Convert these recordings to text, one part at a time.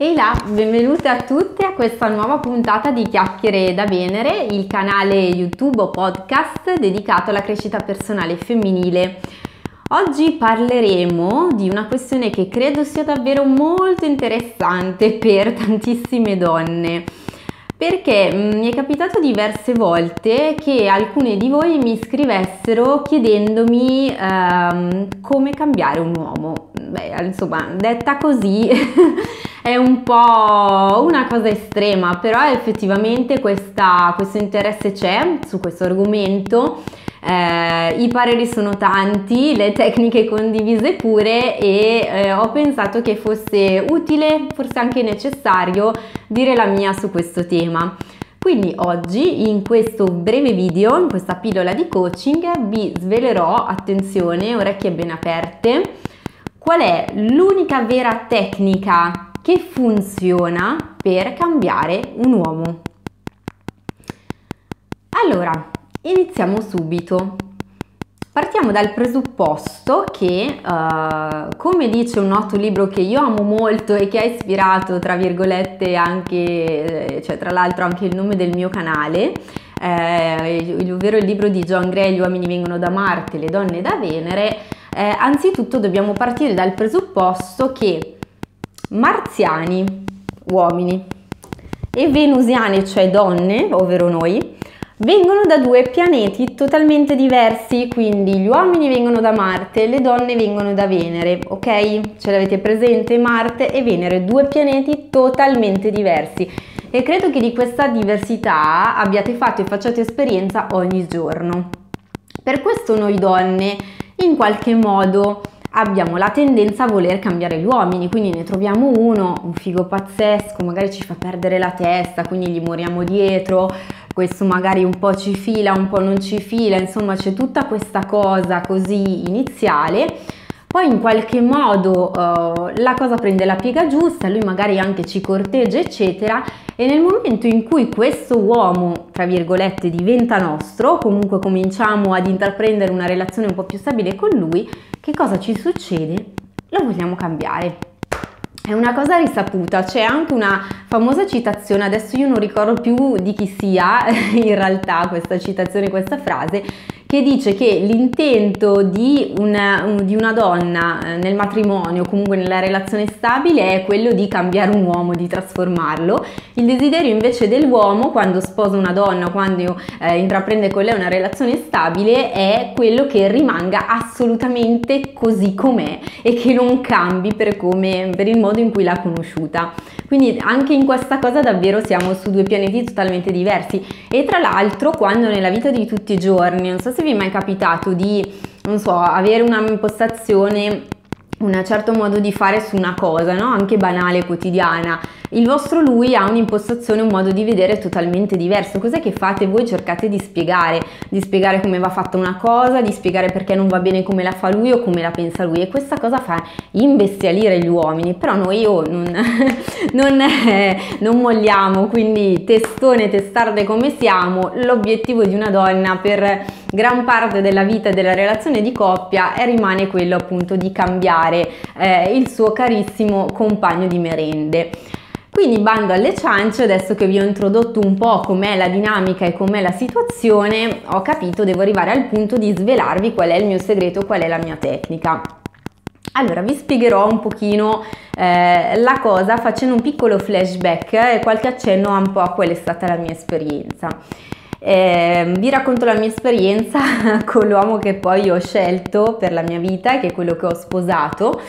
Ehi là, benvenute a tutte a questa nuova puntata di Chiacchiere da Venere, il canale YouTube o podcast dedicato alla crescita personale femminile. Oggi parleremo di una questione che credo sia davvero molto interessante per tantissime donne perché mm, mi è capitato diverse volte che alcune di voi mi scrivessero chiedendomi ehm, come cambiare un uomo. Beh, insomma, detta così è un po' una cosa estrema, però effettivamente questa, questo interesse c'è su questo argomento. Eh, I pareri sono tanti, le tecniche condivise pure e eh, ho pensato che fosse utile, forse anche necessario, dire la mia su questo tema. Quindi oggi in questo breve video, in questa pillola di coaching, vi svelerò, attenzione, orecchie ben aperte, qual è l'unica vera tecnica che funziona per cambiare un uomo. Allora, iniziamo subito. Partiamo dal presupposto che, uh, come dice un noto libro che io amo molto e che ha ispirato, tra virgolette, anche, eh, cioè tra l'altro anche il nome del mio canale, eh, ovvero il libro di John Gray, Gli uomini vengono da Marte, le donne da Venere, eh, anzitutto dobbiamo partire dal presupposto che marziani, uomini, e venusiani, cioè donne, ovvero noi, vengono da due pianeti totalmente diversi, quindi gli uomini vengono da Marte, le donne vengono da Venere, ok? Ce l'avete presente? Marte e Venere, due pianeti totalmente diversi e credo che di questa diversità abbiate fatto e facciate esperienza ogni giorno. Per questo noi donne in qualche modo abbiamo la tendenza a voler cambiare gli uomini, quindi ne troviamo uno, un figo pazzesco, magari ci fa perdere la testa, quindi gli moriamo dietro, questo magari un po' ci fila, un po' non ci fila, insomma c'è tutta questa cosa così iniziale. Poi in qualche modo uh, la cosa prende la piega giusta, lui magari anche ci corteggia, eccetera, e nel momento in cui questo uomo, tra virgolette, diventa nostro, comunque cominciamo ad intraprendere una relazione un po' più stabile con lui, che cosa ci succede? Lo vogliamo cambiare. È una cosa risaputa, c'è anche una famosa citazione, adesso io non ricordo più di chi sia in realtà questa citazione, questa frase, che dice che l'intento di una, di una donna eh, nel matrimonio, comunque nella relazione stabile, è quello di cambiare un uomo, di trasformarlo. Il desiderio invece dell'uomo, quando sposa una donna, quando eh, intraprende con lei una relazione stabile, è quello che rimanga assolutamente così com'è e che non cambi per, come, per il modo in cui l'ha conosciuta. Quindi anche in questa cosa davvero siamo su due pianeti totalmente diversi e tra l'altro quando nella vita di tutti i giorni, non so se vi è mai capitato di, non so, avere una impostazione un certo modo di fare su una cosa, no? anche banale, quotidiana. Il vostro lui ha un'impostazione, un modo di vedere totalmente diverso. Cos'è che fate voi? Cercate di spiegare, di spiegare come va fatta una cosa, di spiegare perché non va bene come la fa lui o come la pensa lui. E questa cosa fa imbestialire gli uomini, però noi oh, non, non, eh, non molliamo, quindi testone, testarde come siamo, l'obiettivo di una donna per gran parte della vita e della relazione di coppia e rimane quello appunto di cambiare eh, il suo carissimo compagno di merende. Quindi bando alle ciance, adesso che vi ho introdotto un po' com'è la dinamica e com'è la situazione, ho capito, devo arrivare al punto di svelarvi qual è il mio segreto, qual è la mia tecnica. Allora, vi spiegherò un pochino eh, la cosa facendo un piccolo flashback e qualche accenno un po' a qual è stata la mia esperienza. Eh, vi racconto la mia esperienza con l'uomo che poi ho scelto per la mia vita, che è quello che ho sposato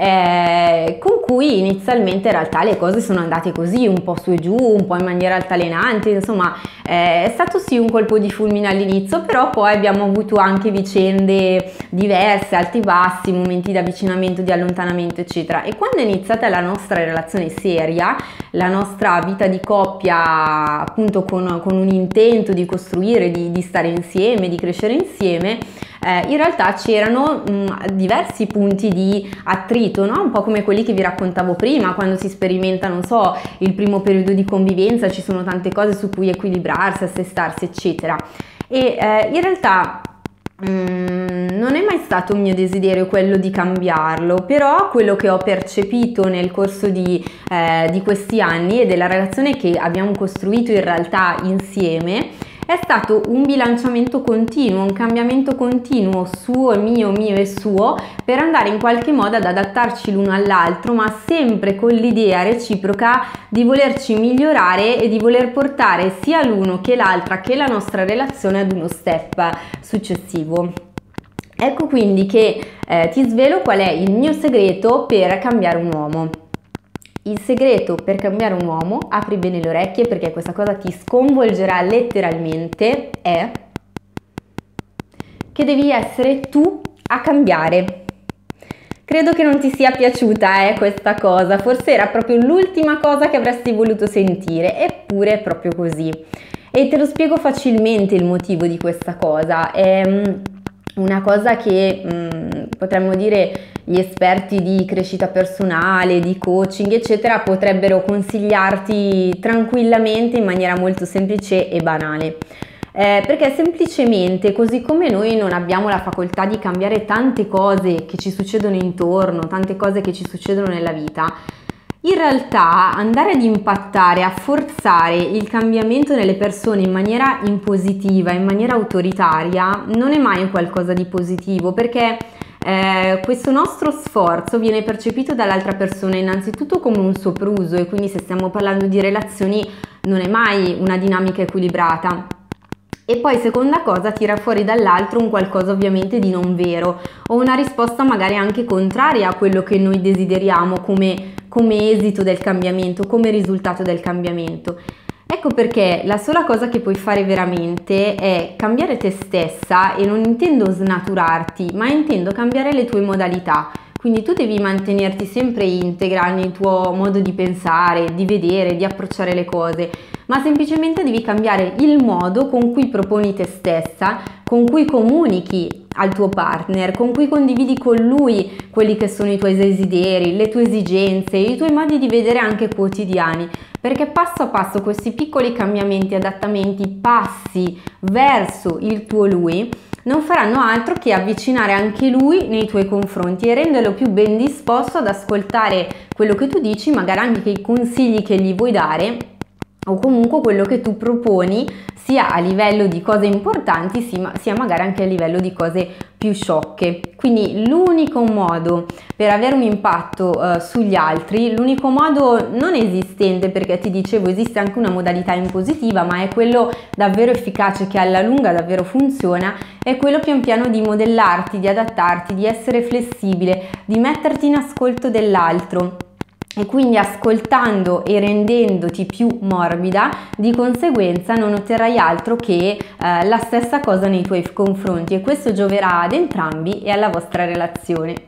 eh, con cui inizialmente in realtà le cose sono andate così, un po' su e giù, un po' in maniera altalenante, insomma eh, è stato sì un colpo di fulmine all'inizio, però poi abbiamo avuto anche vicende diverse, alti e bassi, momenti di avvicinamento, di allontanamento, eccetera. E quando è iniziata la nostra relazione seria, la nostra vita di coppia appunto con, con un intento di costruire, di, di stare insieme, di crescere insieme, eh, in realtà c'erano mh, diversi punti di attrito, no? un po' come quelli che vi raccontavo prima, quando si sperimenta, non so, il primo periodo di convivenza, ci sono tante cose su cui equilibrarsi, assestarsi, eccetera. E eh, in realtà Mm, non è mai stato un mio desiderio quello di cambiarlo, però quello che ho percepito nel corso di, eh, di questi anni e della relazione che abbiamo costruito in realtà insieme è stato un bilanciamento continuo, un cambiamento continuo suo, mio, mio e suo per andare in qualche modo ad adattarci l'uno all'altro, ma sempre con l'idea reciproca di volerci migliorare e di voler portare sia l'uno che l'altra che la nostra relazione ad uno step successivo. Ecco quindi che eh, ti svelo qual è il mio segreto per cambiare un uomo. Il segreto per cambiare un uomo, apri bene le orecchie perché questa cosa ti sconvolgerà letteralmente, è che devi essere tu a cambiare. Credo che non ti sia piaciuta eh, questa cosa, forse era proprio l'ultima cosa che avresti voluto sentire, eppure è proprio così. E te lo spiego facilmente il motivo di questa cosa. È mm, una cosa che mm, potremmo dire gli esperti di crescita personale, di coaching, eccetera, potrebbero consigliarti tranquillamente in maniera molto semplice e banale. Eh, perché semplicemente, così come noi non abbiamo la facoltà di cambiare tante cose che ci succedono intorno, tante cose che ci succedono nella vita, in realtà andare ad impattare, a forzare il cambiamento nelle persone in maniera impositiva, in maniera autoritaria, non è mai qualcosa di positivo perché eh, questo nostro sforzo viene percepito dall'altra persona innanzitutto come un sopruso e quindi se stiamo parlando di relazioni non è mai una dinamica equilibrata. E poi seconda cosa tira fuori dall'altro un qualcosa ovviamente di non vero o una risposta magari anche contraria a quello che noi desideriamo come, come esito del cambiamento, come risultato del cambiamento. Ecco perché la sola cosa che puoi fare veramente è cambiare te stessa e non intendo snaturarti, ma intendo cambiare le tue modalità. Quindi tu devi mantenerti sempre integra nel tuo modo di pensare, di vedere, di approcciare le cose, ma semplicemente devi cambiare il modo con cui proponi te stessa, con cui comunichi al tuo partner, con cui condividi con lui quelli che sono i tuoi desideri, le tue esigenze, i tuoi modi di vedere anche quotidiani perché passo a passo questi piccoli cambiamenti, adattamenti, passi verso il tuo lui non faranno altro che avvicinare anche lui nei tuoi confronti e renderlo più ben disposto ad ascoltare quello che tu dici, magari anche i consigli che gli vuoi dare o comunque quello che tu proponi sia a livello di cose importanti sia magari anche a livello di cose più sciocche. Quindi l'unico modo per avere un impatto uh, sugli altri, l'unico modo non esistente perché ti dicevo esiste anche una modalità impositiva ma è quello davvero efficace che alla lunga davvero funziona, è quello pian piano di modellarti, di adattarti, di essere flessibile, di metterti in ascolto dell'altro e quindi ascoltando e rendendoti più morbida, di conseguenza non otterrai altro che eh, la stessa cosa nei tuoi confronti e questo gioverà ad entrambi e alla vostra relazione.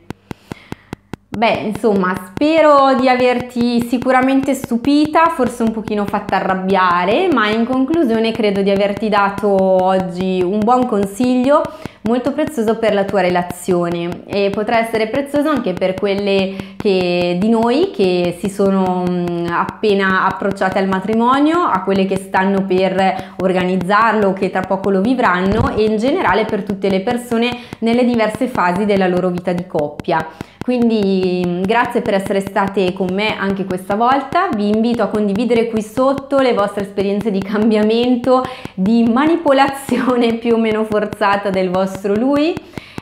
Beh, insomma, spero di averti sicuramente stupita, forse un pochino fatta arrabbiare, ma in conclusione credo di averti dato oggi un buon consiglio molto prezioso per la tua relazione e potrà essere prezioso anche per quelle che, di noi che si sono appena approcciate al matrimonio, a quelle che stanno per organizzarlo, che tra poco lo vivranno e in generale per tutte le persone nelle diverse fasi della loro vita di coppia. Quindi mm, grazie per essere state con me anche questa volta, vi invito a condividere qui sotto le vostre esperienze di cambiamento, di manipolazione più o meno forzata del vostro lui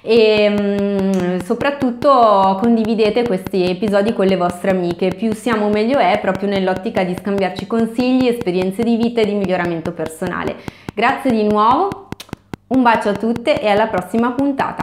e mm, soprattutto condividete questi episodi con le vostre amiche, più siamo meglio è proprio nell'ottica di scambiarci consigli, esperienze di vita e di miglioramento personale. Grazie di nuovo, un bacio a tutte e alla prossima puntata.